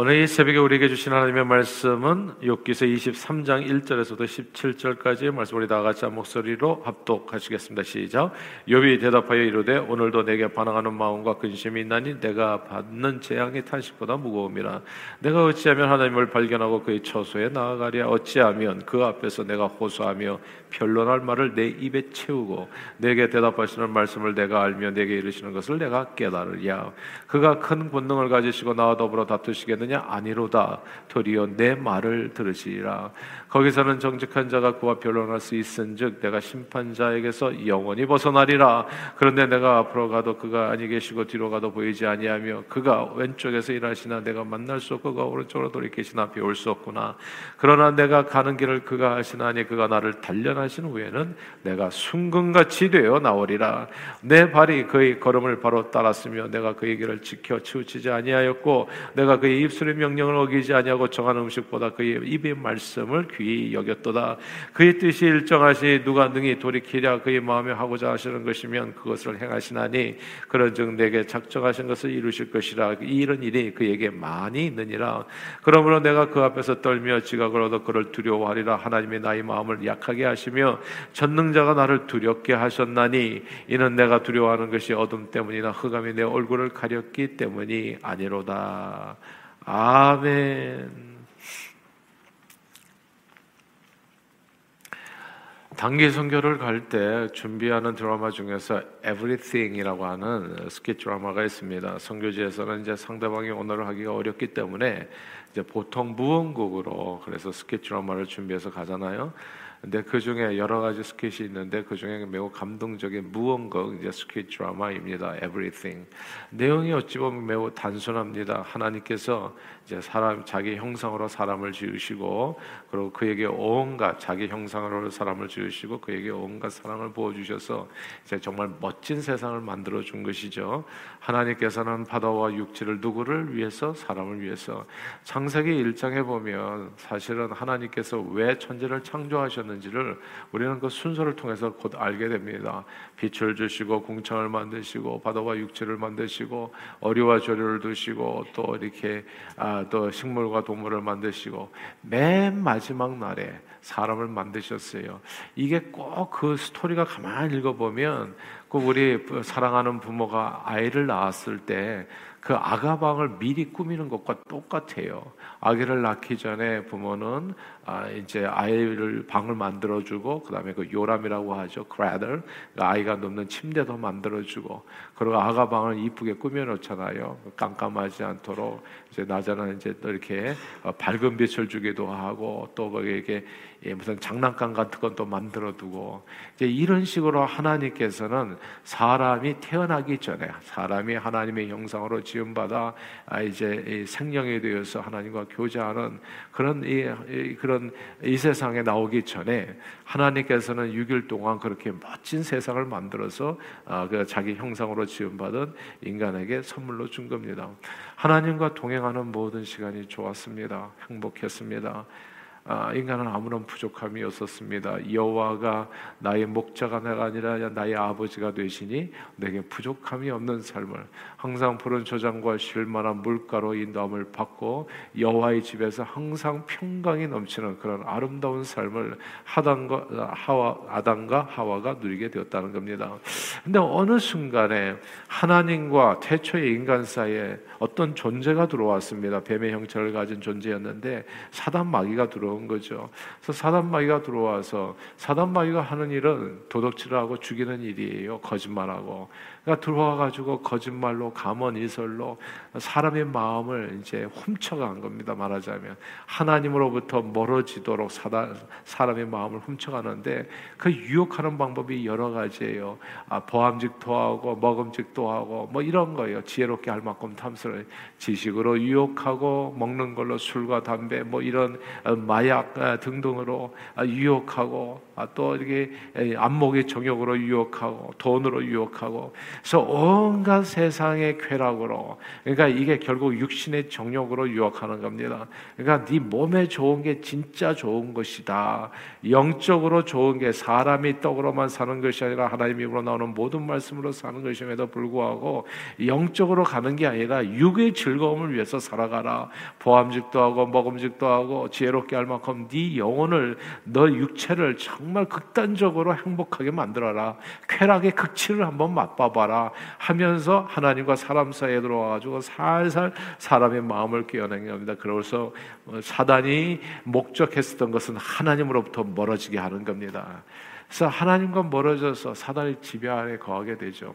오늘 이 새벽에 우리에게 주신 하나님의 말씀은 욥기서 23장 1절에서도 17절까지의 말씀 우리 다 같이 한 목소리로 합독하시겠습니다. 시작. 욥이 대답하여 이르되 오늘도 내게 반항하는 마음과 근심이 있나니 내가 받는 재앙이 탄식보다 무거움이라. 내가 어찌하면 하나님을 발견하고 그의 처소에 나아가랴 어찌하면 그 앞에서 내가 호소하며 변론할 말을 내 입에 채우고 내게 대답하시는 말씀을 내가 알며 내게 이르시는 것을 내가 깨달으랴. 그가 큰 권능을 가지시고 나와 더불어 다투시겠느냐? 아니로다. 도리어 내 말을 들으시리라 거기서는 정직한 자가 그와 변론할 수 있은즉 내가 심판자에게서 영원히 벗어나리라. 그런데 내가 앞으로 가도 그가 아니 계시고 뒤로 가도 보이지 아니하며 그가 왼쪽에서 일하시나 내가 만날 수 없고 그가 오른쪽으로 돌이키시나 배울 수 없구나. 그러나 내가 가는 길을 그가 하시나 니 그가 나를 단련하신 후에는 내가 순금같이 되어 나오리라. 내 발이 그의 걸음을 바로 따랐으며 내가 그의 길을 지켜 치우치지 아니하였고 내가 그의 입 입술의 명령을 어기지 아니하고 정한 음식보다 그의 입의 말씀을 귀히 여겼도다. 그의 뜻이 일정하시 누가 능히 돌이키랴 그의 마음에 하고자 하시는 것이면 그것을 행하시나니 그런즉 내게 작정하신 것을 이루실 것이라 이런 일이 그에게 많이 있느니라. 그러므로 내가 그 앞에서 떨며 지각을 얻어 그를 두려워하리라 하나님의 나의 마음을 약하게 하시며 전능자가 나를 두렵게 하셨나니 이는 내가 두려워하는 것이 어둠 때문이나 흑암이 내 얼굴을 가렸기 때문이 아니로다. 아멘. 단기 선교를 갈 때 준비하는 드라마 중에서 Everything이라고 하는 스케 드라마가 있습니다. 선교지에서는 이제 상대방이 언어를 하기가 어렵기 때문에 이제 보통 무언국으로 그래서 스케 드라마를 준비해서 가잖아요. 근데 그 중에 여러 가지 스케치 있는데 그 중에 매우 감동적인 무언가 이제 스케치 드라마입니다. Everything. 내용이 어찌 보면 매우 단순합니다. 하나님께서 이제 사람 자기 형상으로 사람을 지으시고 그리고 그에게 온갖 자기 형상으로 사람을 지으시고 그에게 온갖 사랑을 부어 주셔서 이제 정말 멋진 세상을 만들어 준 것이죠. 하나님께서는 바다와 육지를 누구를 위해서 사람을 위해서 창세기 1장에 보면 사실은 하나님께서 왜 천지를 창조하셨는지 를 우리는 그 순서를 통해서 곧 알게 됩니다. 빛을 주시고 공창을 만드시고 바다와 육지를 만드시고 어리와 조류를 두시고 또 이렇게 아, 또 식물과 동물을 만드시고 맨 마지막 날에 사람을 만드셨어요. 이게 꼭 그 스토리가 가만히 읽어보면 꼭 우리 사랑하는 부모가 아이를 낳았을 때 그 아가방을 미리 꾸미는 것과 똑같아요. 아기를 낳기 전에 부모는 아, 이제 아이를 방을 만들어주고 그다음에 그 요람이라고 하죠, cradle 그 아이가 눕는 침대도 만들어주고 그리고 아가 방을 이쁘게 꾸며놓잖아요. 깜깜하지 않도록 이제 낮에는 이제 또 이렇게 어, 밝은 빛을 주기도 하고 또 거기에 예, 무슨 장난감 같은 건 또 만들어두고 이제 이런 식으로 하나님께서는 사람이 태어나기 전에 사람이 하나님의 형상으로 지음받아 아, 이제 생명이 되어서 하나님과 교제하는 그런 이, 그런 이 세상에 나오기 전에 하나님께서는 6일 동안 그렇게 멋진 세상을 만들어서 아, 그 자기 형상으로 지음받은 인간에게 선물로 준 겁니다. 하나님과 동행하는 모든 시간이 좋았습니다. 행복했습니다. 아, 인간은 아무런 부족함이 없었습니다. 여호와가 나의 목자가 아니라 나의 아버지가 되시니 내게 부족함이 없는 삶을 항상 푸른 초장과 쉴만한 물가로 인도함을 받고 여호와의 집에서 항상 평강이 넘치는 그런 아름다운 삶을 하단과 하와 아담과 하와가 누리게 되었다는 겁니다. 근데 어느 순간에 하나님과 태초의 인간 사이에 어떤 존재가 들어왔습니다. 뱀의 형체를 가진 존재였는데 사단 마귀가 들어온 들어온 거죠. 그래서 사단 마귀가 들어와서 사단 마귀가 하는 일은 도덕질을 하고 죽이는 일이에요. 거짓말하고. 그러니까 들어와 가지고 거짓말로 가언이설로 사람의 마음을 이제 훔쳐간 겁니다. 말하자면 하나님으로부터 멀어지도록 사다, 사람의 마음을 훔쳐가는데 그 유혹하는 방법이 여러 가지예요. 아, 보암직도 하고 먹음직도 하고 뭐 이런 거예요. 지혜롭게 할 만큼 탐스러 지식으로 유혹하고 먹는 걸로 술과 담배 뭐 이런 마약 아, 등등으로 아, 유혹하고 또 이렇게 안목의 정욕으로 유혹하고 돈으로 유혹하고 그래서 온갖 세상의 쾌락으로 그러니까 이게 결국 육신의 정욕으로 유혹하는 겁니다. 그러니까 네 몸에 좋은 게 진짜 좋은 것이다. 영적으로 좋은 게 사람이 떡으로만 사는 것이 아니라 하나님 입으로 나오는 모든 말씀으로 사는 것임에도 불구하고 영적으로 가는 게 아니라 육의 즐거움을 위해서 살아가라. 보암직도 하고 먹음직도 하고 지혜롭게 할 만큼 네 영혼을 너 육체를 정말 극단적으로 행복하게 만들어라. 쾌락의 극치를 한번 맛봐봐 라 하면서 하나님과 사람 사이에 들어와가지고 살살 사람의 마음을 깨어내게 합니다. 그래서 사단이 목적했었던 것은 하나님으로부터 멀어지게 하는 겁니다. 그래서 하나님과 멀어져서 사단의 지배 아래 거하게 되죠.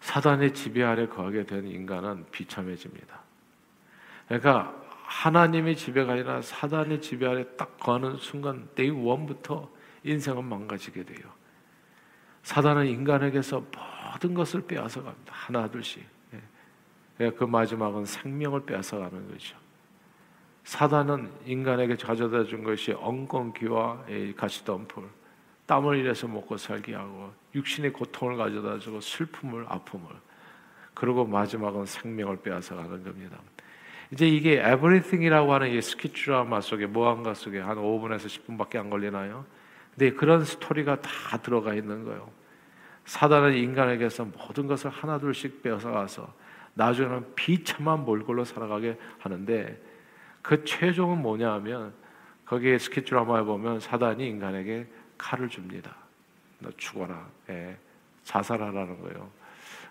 사단의 지배 아래 거하게 된 인간은 비참해집니다. 그러니까 하나님의 지배가 아니라 사단의 지배 아래 딱 거하는 순간 day one부터 인생은 망가지게 돼요. 사단은 인간에게서 모든 것을 빼앗아 갑니다. 하나 둘씩. 예. 그 마지막은 생명을 빼앗아 가는 거죠. 사단은 인간에게 가져다 준 것이 엉겅퀴와 가시덤불, 땀을 일해서 먹고 살게 하고 육신의 고통을 가져다 주고 슬픔을 아픔을 그리고 마지막은 생명을 빼앗아 가는 겁니다. 이제 이게 에브리띵이라고 하는 이 스키치 드라마 속에 모함가 속에 한 5분에서 10분밖에 안 걸리나요? 근데 그런 스토리가 다 들어가 있는 거예요. 사단은 인간에게서 모든 것을 하나둘씩 빼앗아가서 나중에는 비참한 몰골로 살아가게 하는데 그 최종은 뭐냐 하면 거기에 스케치 드라마에 보면 사단이 인간에게 칼을 줍니다. 너 죽어라. 예, 자살하라는 거예요.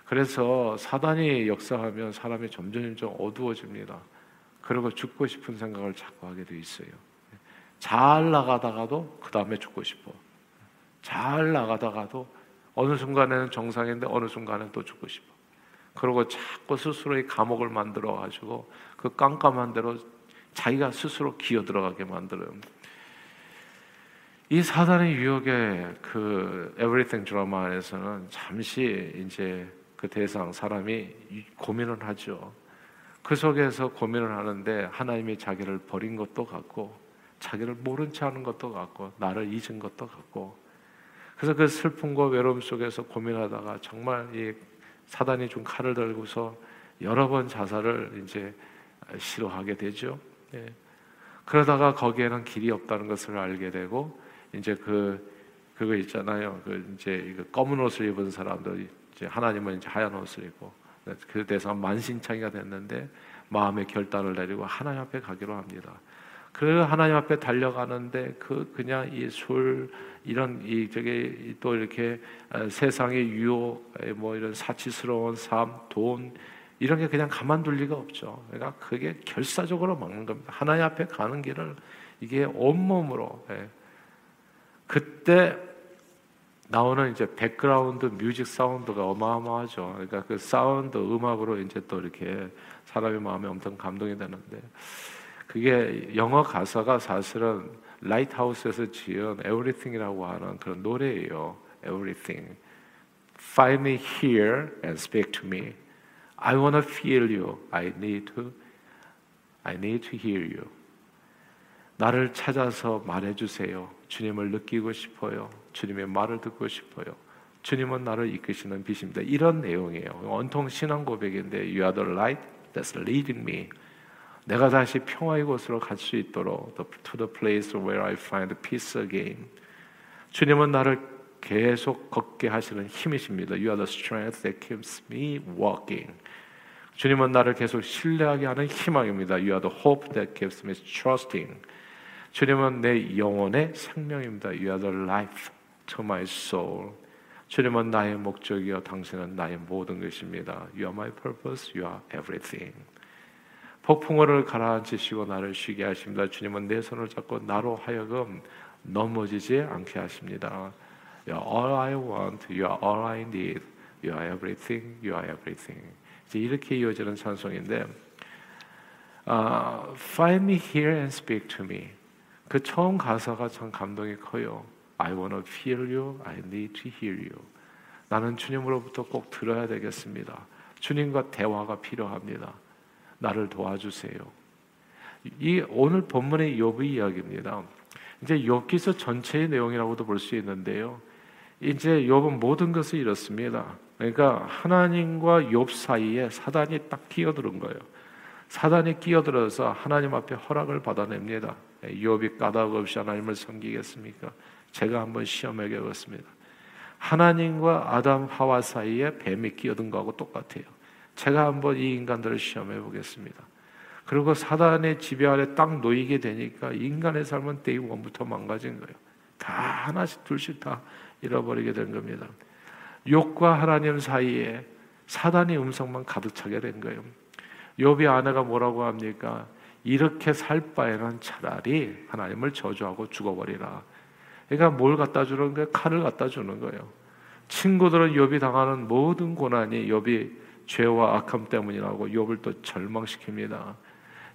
그래서 사단이 역사하면 사람이 점점 점점 어두워집니다. 그리고 죽고 싶은 생각을 자꾸 하게 돼 있어요. 잘 나가다가도 그 다음에 죽고 싶어. 잘 나가다가도 어느 순간에는 정상인데 어느 순간은 또 죽고 싶어. 그리고 자꾸 스스로의 감옥을 만들어 가지고 그 깜깜한 대로 자기가 스스로 기어 들어가게 만들어요. 이 사단의 유혹의 그 에브리띵 드라마 안에서는 잠시 이제 그 대상 사람이 고민을 하죠. 그 속에서 고민을 하는데 하나님이 자기를 버린 것도 같고 자기를 모른 체 하는 것도 같고 나를 잊은 것도 같고 그래서 그 슬픔과 외로움 속에서 고민하다가 정말 이 사단이 준 칼을 들고서 여러 번 자살을 이제 시도하게 되죠. 예. 그러다가 거기에는 길이 없다는 것을 알게 되고 이제 그 그거 있잖아요. 그 이제 검은 옷을 입은 사람들 이제 하나님은 이제 하얀 옷을 입고 그 대상 만신창이가 됐는데 마음의 결단을 내리고 하나님 앞에 가기로 합니다. 그 하나님 앞에 달려가는데 그 그냥 이 술 이런 이 저게 또 이렇게 어, 세상의 유혹 뭐 이런 사치스러운 삶, 돈 이런 게 그냥 가만둘 리가 없죠. 그러니까 그게 결사적으로 막는 겁니다. 하나님 앞에 가는 길을 이게 온몸으로 예. 그때 나오는 이제 백그라운드 뮤직 사운드가 어마어마하죠. 그러니까 그 사운드 음악으로 이제 또 이렇게 사람의 마음에 엄청 감동이 되는데 그게 영어 가사가 사실은 라이트하우스에서 지은 Everything이라고 하는 그런 노래예요. Everything. Find me here and speak to me. I wanna feel you. I need to. I need to hear you. 나를 찾아서 말해주세요. 주님을 느끼고 싶어요. 주님의 말을 듣고 싶어요. 주님은 나를 이끄시는 빛입니다. 이런 내용이에요. 온통 신앙 고백인데 You are the light that's leading me. 내가 다시 평화의 곳으로 갈 수 있도록 to the place where I find peace again. 주님은 나를 계속 걷게 하시는 힘이십니다. You are the strength that keeps me walking. 주님은 나를 계속 신뢰하게 하는 희망입니다. You are the hope that keeps me trusting. 주님은 내 영혼의 생명입니다. You are the life to my soul. 주님은 나의 목적이요 당신은 나의 모든 것입니다. You are my purpose. You are everything. 폭풍우를 가라앉히시고 나를 쉬게 하십니다. 주님은 내 손을 잡고 나로 하여금 넘어지지 않게 하십니다. You are all I want. You are all I need. You are everything. You are everything. 이제 이렇게 이어지는 찬송인데, uh, Find me here and speak to me. 그 처음 가사가 참 감동이 커요. I wanna feel you. I need to hear you. 나는 주님으로부터 꼭 들어야 되겠습니다. 주님과 대화가 필요합니다. 나를 도와주세요. 이 오늘 본문의 욥의 이야기입니다. 이제 욥기서 전체의 내용이라고도 볼 수 있는데요. 이제 욥은 모든 것을 잃었습니다. 그러니까 하나님과 욥 사이에 사단이 딱 끼어드는 거예요. 사단이 끼어들어서 하나님 앞에 허락을 받아냅니다. 욥이 까닭 없이 하나님을 섬기겠습니까? 제가 한번 시험해 보겠습니다. 하나님과 아담 하와 사이에 뱀이 끼어든 거하고 똑같아요. 제가 한번 이 인간들을 시험해 보겠습니다. 그리고 사단의 지배 아래 딱 놓이게 되니까 인간의 삶은 day one부터 망가진 거예요. 다 하나씩 둘씩 다 잃어버리게 된 겁니다. 욥과 하나님 사이에 사단의 음성만 가득 차게 된 거예요. 욥의 아내가 뭐라고 합니까? 이렇게 살 바에는 차라리 하나님을 저주하고 죽어버리라. 그러니까 뭘 갖다 주는 거예요? 칼을 갖다 주는 거예요. 친구들은 욥이 당하는 모든 고난이 욥이 죄와 악함 때문이라고 욥을 또 절망시킵니다.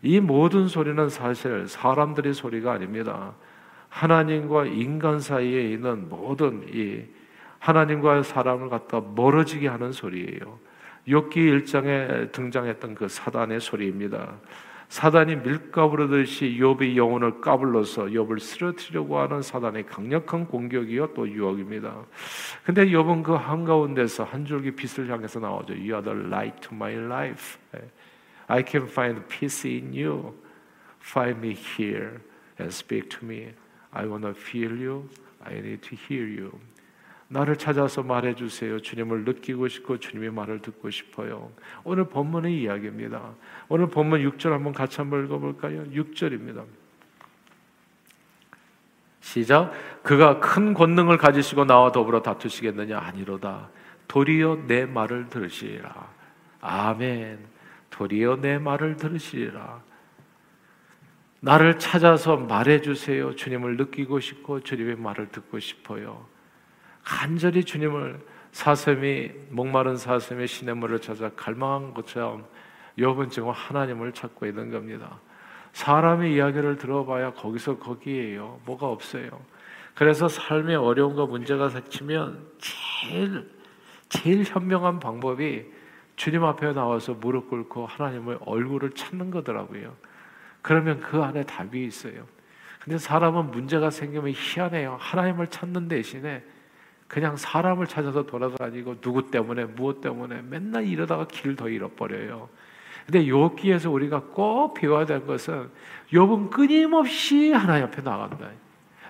이 모든 소리는 사실 사람들의 소리가 아닙니다. 하나님과 인간 사이에 있는 모든 이 하나님과 사람을 갖다 멀어지게 하는 소리예요. 욥기 1장에 등장했던 그 사단의 소리입니다. 사단이 밀가부르 듯이 욥의 영혼을 까불러서 욥을 쓰러뜨리려고 하는 사단의 강력한 공격이요 또 유혹입니다. 근데 욥은 그 한가운데서 한 줄기 빛을 향해서 나오죠. You are the light to my life. I can find peace in you. Find me here and speak to me. I want to feel you. I need to hear you. 나를 찾아서 말해 주세요. 주님을 느끼고 싶고 주님의 말을 듣고 싶어요. 오늘 본문의 이야기입니다. 오늘 본문 6절 한번 같이 한번 읽어 볼까요? 6절입니다. 시작. 그가 큰 권능을 가지시고 나와 더불어 다투시겠느냐 아니로다. 도리어 내 말을 들으시리라. 아멘. 도리어 내 말을 들으시리라. 나를 찾아서 말해 주세요. 주님을 느끼고 싶고 주님의 말을 듣고 싶어요. 간절히 주님을 사슴이 목마른 사슴이 시냇물을 찾아 갈망한 것처럼 욥은 지금 하나님을 찾고 있는 겁니다. 사람의 이야기를 들어봐야 거기서 거기에요. 뭐가 없어요. 그래서 삶의 어려움과 문제가 닥치면 제일 제일 현명한 방법이 주님 앞에 나와서 무릎 꿇고 하나님의 얼굴을 찾는 거더라고요. 그러면 그 안에 답이 있어요. 근데 사람은 문제가 생기면 희한해요. 하나님을 찾는 대신에 그냥 사람을 찾아서 돌아다니고 누구 때문에 무엇 때문에 맨날 이러다가 길 더 잃어버려요. 근데 욥기에서 우리가 꼭 배워야 될 것은 욥은 끊임없이 하나님 앞에 나간다.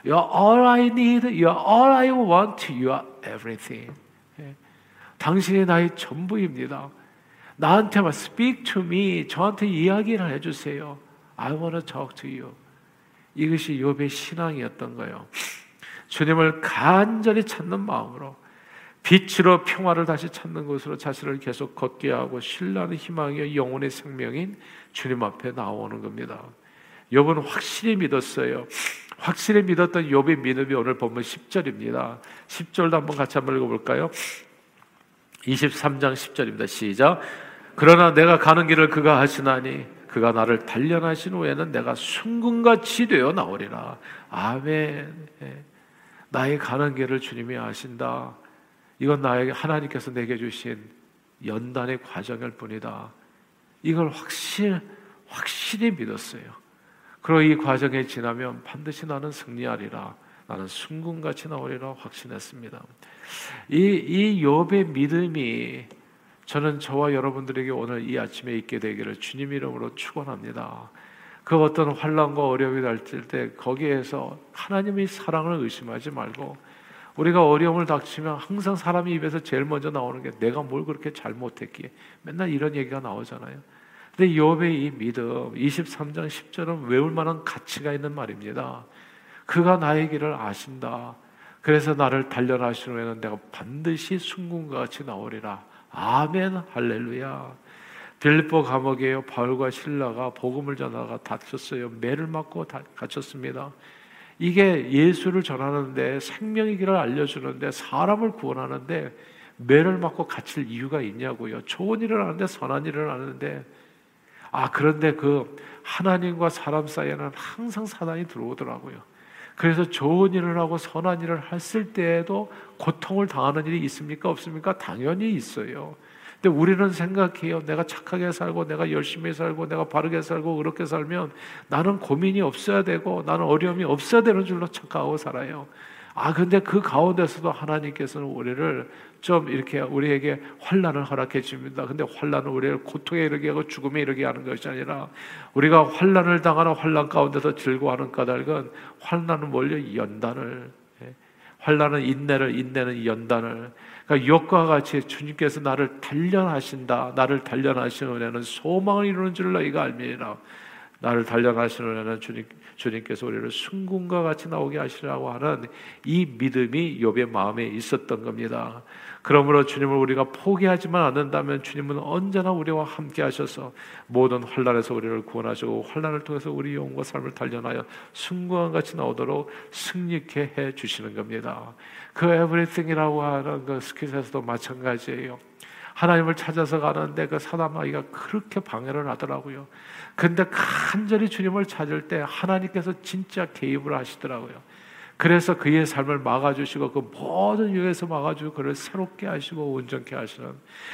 You're all I need, you're all I want, you're everything. 예. 당신이 나의 전부입니다. 나한테만 speak to me, 저한테 이야기를 해주세요. I want to talk to you. 이것이 욥의 신앙이었던 거예요. 주님을 간절히 찾는 마음으로 빛으로 평화를 다시 찾는 것으로 자신을 계속 걷게 하고 신뢰하는 희망의 영혼의 생명인 주님 앞에 나오는 겁니다. 욥은 확실히 믿었어요. 확실히 믿었던 욥의 믿음이 오늘 보면 10절입니다. 10절도 한번 같이 한번 읽어볼까요? 23장 10절입니다. 시작. 그러나 내가 가는 길을 그가 하시나니 그가 나를 단련하신 후에는 내가 순금같이 되어 나오리라. 아멘. 예. 나의 가는 길을 주님이 아신다. 이건 나에게 하나님께서 내게 주신 연단의 과정일 뿐이다. 이걸 확실 확실히 믿었어요. 그리고 이 과정에 지나면 반드시 나는 승리하리라. 나는 순금같이 나오리라 확신했습니다. 이, 이 욥의 믿음이 저는 저와 여러분들에게 오늘 이 아침에 있게 되기를 주님 이름으로 축원합니다. 그 어떤 환란과 어려움이 닥칠 때 거기에서 하나님의 사랑을 의심하지 말고 우리가 어려움을 닥치면 항상 사람이 입에서 제일 먼저 나오는 게 내가 뭘 그렇게 잘못했기에 맨날 이런 얘기가 나오잖아요. 근데 욥의 이 믿음 23장 10절은 외울 만한 가치가 있는 말입니다. 그가 나의 길을 아신다. 그래서 나를 단련하시는 내가 반드시 순금과 같이 나오리라. 아멘 할렐루야. 빌립보 감옥에요. 바울과 신라가 복음을 전하다가 다쳤어요. 매를 맞고 다, 갇혔습니다. 이게 예수를 전하는데 생명의 길을 알려주는데 사람을 구원하는데 매를 맞고 갇힐 이유가 있냐고요. 좋은 일을 하는데 선한 일을 하는데 아 그런데 그 하나님과 사람 사이에는 항상 사단이 들어오더라고요. 그래서 좋은 일을 하고 선한 일을 했을 때에도 고통을 당하는 일이 있습니까? 없습니까? 당연히 있어요. 근데 우리는 생각해요. 내가 착하게 살고, 내가 열심히 살고, 내가 바르게 살고, 그렇게 살면 나는 고민이 없어야 되고, 나는 어려움이 없어야 되는 줄로 착각하고 살아요. 아 근데 그 가운데서도 하나님께서는 우리를 좀 이렇게 우리에게 환란을 허락해 줍니다. 근데 환란은 우리를 고통에 이르게 하고 죽음에 이르게 하는 것이 아니라 우리가 환란을 당하는 환란 가운데서 즐거워하는 까닭은 환란은 뭘요? 연단을 예. 환란은 인내를 인내는 연단을 그러니까 욕과 같이 주님께서 나를 단련하신다. 나를 단련하시는 은혜는 소망을 이루는 줄 너희가 알미라. 나를 단련하시는 은혜는 주님 주님께서 우리를 순금과 같이 나오게 하시라고 하는 이 믿음이 욥의 마음에 있었던 겁니다. 그러므로 주님을 우리가 포기하지만 않는다면 주님은 언제나 우리와 함께 하셔서 모든 환란에서 우리를 구원하시고 환란을 통해서 우리 영과 삶을 단련하여 순금과 같이 나오도록 승리케 해 주시는 겁니다. 그 에브리띵이라고 하는 그 스킷에서도 마찬가지예요. 하나님을 찾아서 가는데 그 사담아이가 그렇게 방해를 하더라고요. 근데 간절히 주님을 찾을 때 하나님께서 진짜 개입을 하시더라고요. 그래서 그의 삶을 막아주시고 그 모든 유에서 막아주고 그를 새롭게 하시고 온전케 하시는.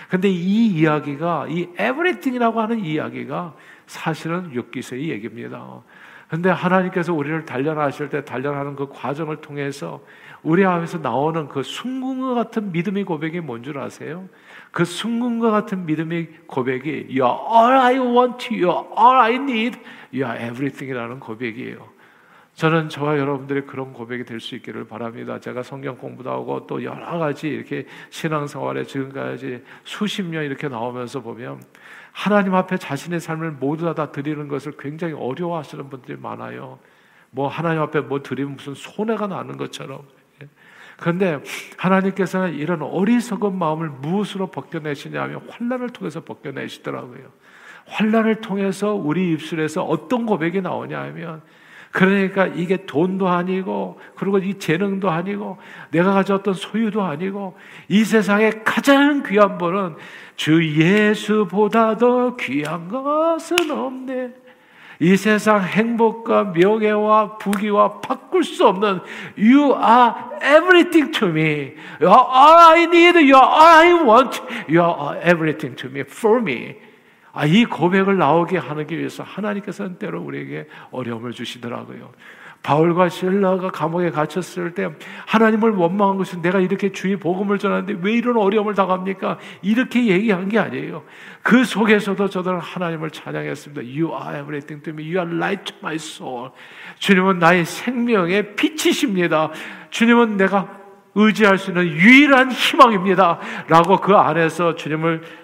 근데 이 이야기가 이 에브리띵이라고 하는 이야기가 사실은 욥기서의 얘기입니다. 근데 하나님께서 우리를 단련하실 때 단련하는 그 과정을 통해서 우리 안에서 나오는 그 순궁과 같은 믿음의 고백이 뭔 줄 아세요? 그 순궁과 같은 믿음의 고백이 You're all I want, You're all I need, You're everything이라는 고백이에요. 저는 저와 여러분들의 그런 고백이 될 수 있기를 바랍니다. 제가 성경 공부도 하고 또 여러 가지 이렇게 신앙생활에 지금까지 수십 년 이렇게 나오면서 보면 하나님 앞에 자신의 삶을 모두 다 드리는 것을 굉장히 어려워하시는 분들이 많아요. 뭐 하나님 앞에 뭐 드리면 무슨 손해가 나는 것처럼. 그런데 하나님께서는 이런 어리석은 마음을 무엇으로 벗겨내시냐면 환란을 통해서 벗겨내시더라고요. 환란을 통해서 우리 입술에서 어떤 고백이 나오냐 하면 그러니까 이게 돈도 아니고 그리고 이 재능도 아니고 내가 가졌던 소유도 아니고 이 세상에 가장 귀한 분은 주 예수보다 더 귀한 것은 없네. 이 세상 행복과 명예와 부귀와 바꿀 수 없는 You are everything to me. You are all I need. You are all I want. You are everything to me. For me. 아, 이 고백을 나오게 하기 위해서 하나님께서는 때로 우리에게 어려움을 주시더라고요. 바울과 신라가 감옥에 갇혔을 때 하나님을 원망한 것은 내가 이렇게 주의 복음을 전하는데 왜 이런 어려움을 당합니까? 이렇게 얘기한 게 아니에요. 그 속에서도 저들은 하나님을 찬양했습니다. You are everything to me. You are light to my soul. 주님은 나의 생명의 빛이십니다. 주님은 내가 의지할 수 있는 유일한 희망입니다. 라고 그 안에서 주님을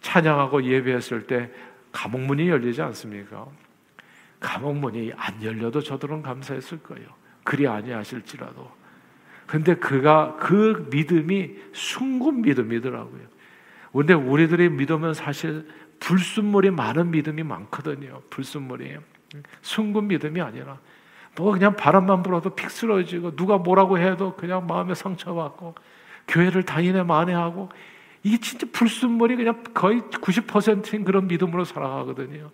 찬양하고 예배했을 때 감옥 문이 열리지 않습니까? 감옥 문이 안 열려도 저들은 감사했을 거예요. 그리 아니하실지라도. 근데 그가 그 믿음이 순금 믿음이더라고요. 근데 우리들의 믿음은 사실 불순물이 많은 믿음이 많거든요. 불순물이. 순금 믿음이 아니라 뭐 그냥 바람만 불어도 픽 쓰러지고 누가 뭐라고 해도 그냥 마음에 상처받고 교회를 다니네 만회하고 이게 진짜 불순물이 그냥 거의 90%인 그런 믿음으로 살아가거든요.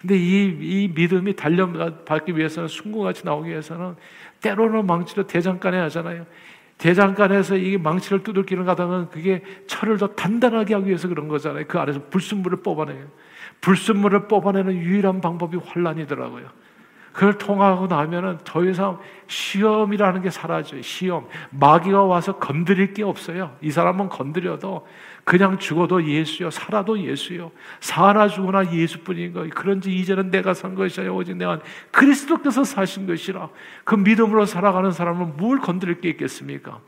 근데 이, 이 믿음이 단련받기 위해서는 순구같이 나오기 위해서는 때로는 망치로 대장간에 하잖아요. 대장간에서 이 망치를 두들기는 가다는 그게 철을 더 단단하게 하기 위해서 그런 거잖아요. 그 안에서 불순물을 뽑아내요. 불순물을 뽑아내는 유일한 방법이 환란이더라고요. 그걸 통하고 나면은 더 이상 시험이라는 게 사라져요. 시험. 마귀가 와서 건드릴 게 없어요. 이 사람은 건드려도 그냥 죽어도 예수요. 살아도 예수요. 사나 죽으나 예수뿐인 거. 그런지 이제는 내가 산 것이 아니라 오직 내가 그리스도께서 사신 것이라. 그 믿음으로 살아가는 사람은 뭘 건드릴 게 있겠습니까?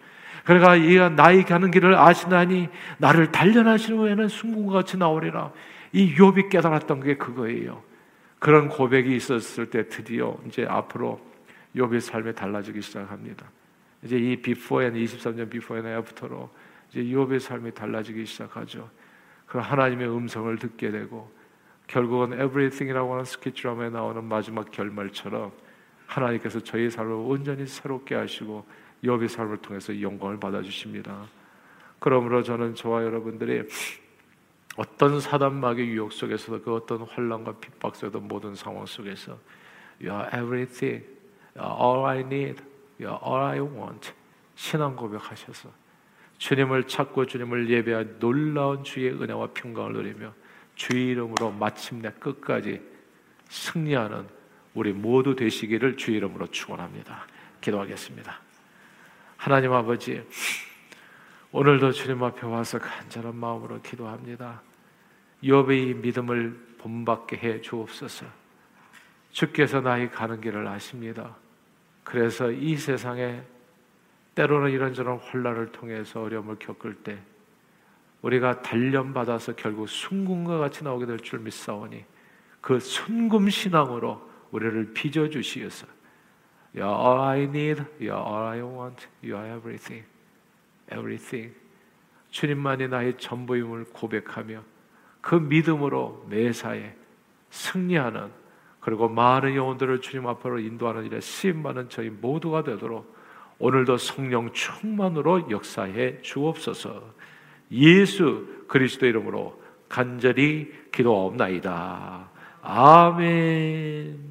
그러니까 이가 나의 가는 길을 아시나니 나를 단련하시는 후에는 순궁과 같이 나오리라. 이 욥이 깨달았던 게 그거예요. 그런 고백이 있었을 때 드디어 이제 앞으로 욥의 삶이 달라지기 시작합니다. 이제 이 비포 앤 23년 비포 앤 애프터로 이제 욥의 삶이 달라지기 시작하죠. 그 하나님의 음성을 듣게 되고 결국은 Everything이라고 하는 스케치 드라마에 나오는 마지막 결말처럼 하나님께서 저희 삶을 온전히 새롭게 하시고 욥의 삶을 통해서 영광을 받아 주십니다. 그러므로 저는 저와 여러분들이 어떤 사단 마귀의 유혹 속에서도 그 어떤 환란과 핍박 속에도 모든 상황 속에서 You are everything, You are all I need, You are all I want 신앙 고백하셔서 주님을 찾고 주님을 예배한 놀라운 주의 은혜와 평강을 누리며 주의 이름으로 마침내 끝까지 승리하는 우리 모두 되시기를 주의 이름으로 축원합니다. 기도하겠습니다. 하나님 아버지, 오늘도 주님 앞에 와서 간절한 마음으로 기도합니다. 욥의 믿음을 본받게 해 주옵소서. 주께서 나의 가는 길을 아십니다. 그래서 이 세상에 때로는 이런저런 혼란을 통해서 어려움을 겪을 때 우리가 단련받아서 결국 순금과 같이 나오게 될 줄 믿사오니 그 순금 신앙으로 우리를 빚어 주시어서 You are all I need, You are all I want, You are everything, everything. 주님만이 나의 전부임을 고백하며 그 믿음으로 매사에 승리하는 그리고 많은 영혼들을 주님 앞으로 인도하는 일에 쓰임 받는 저희 모두가 되도록 오늘도 성령 충만으로 역사해 주옵소서. 예수 그리스도 이름으로 간절히 기도옵나이다. 아멘.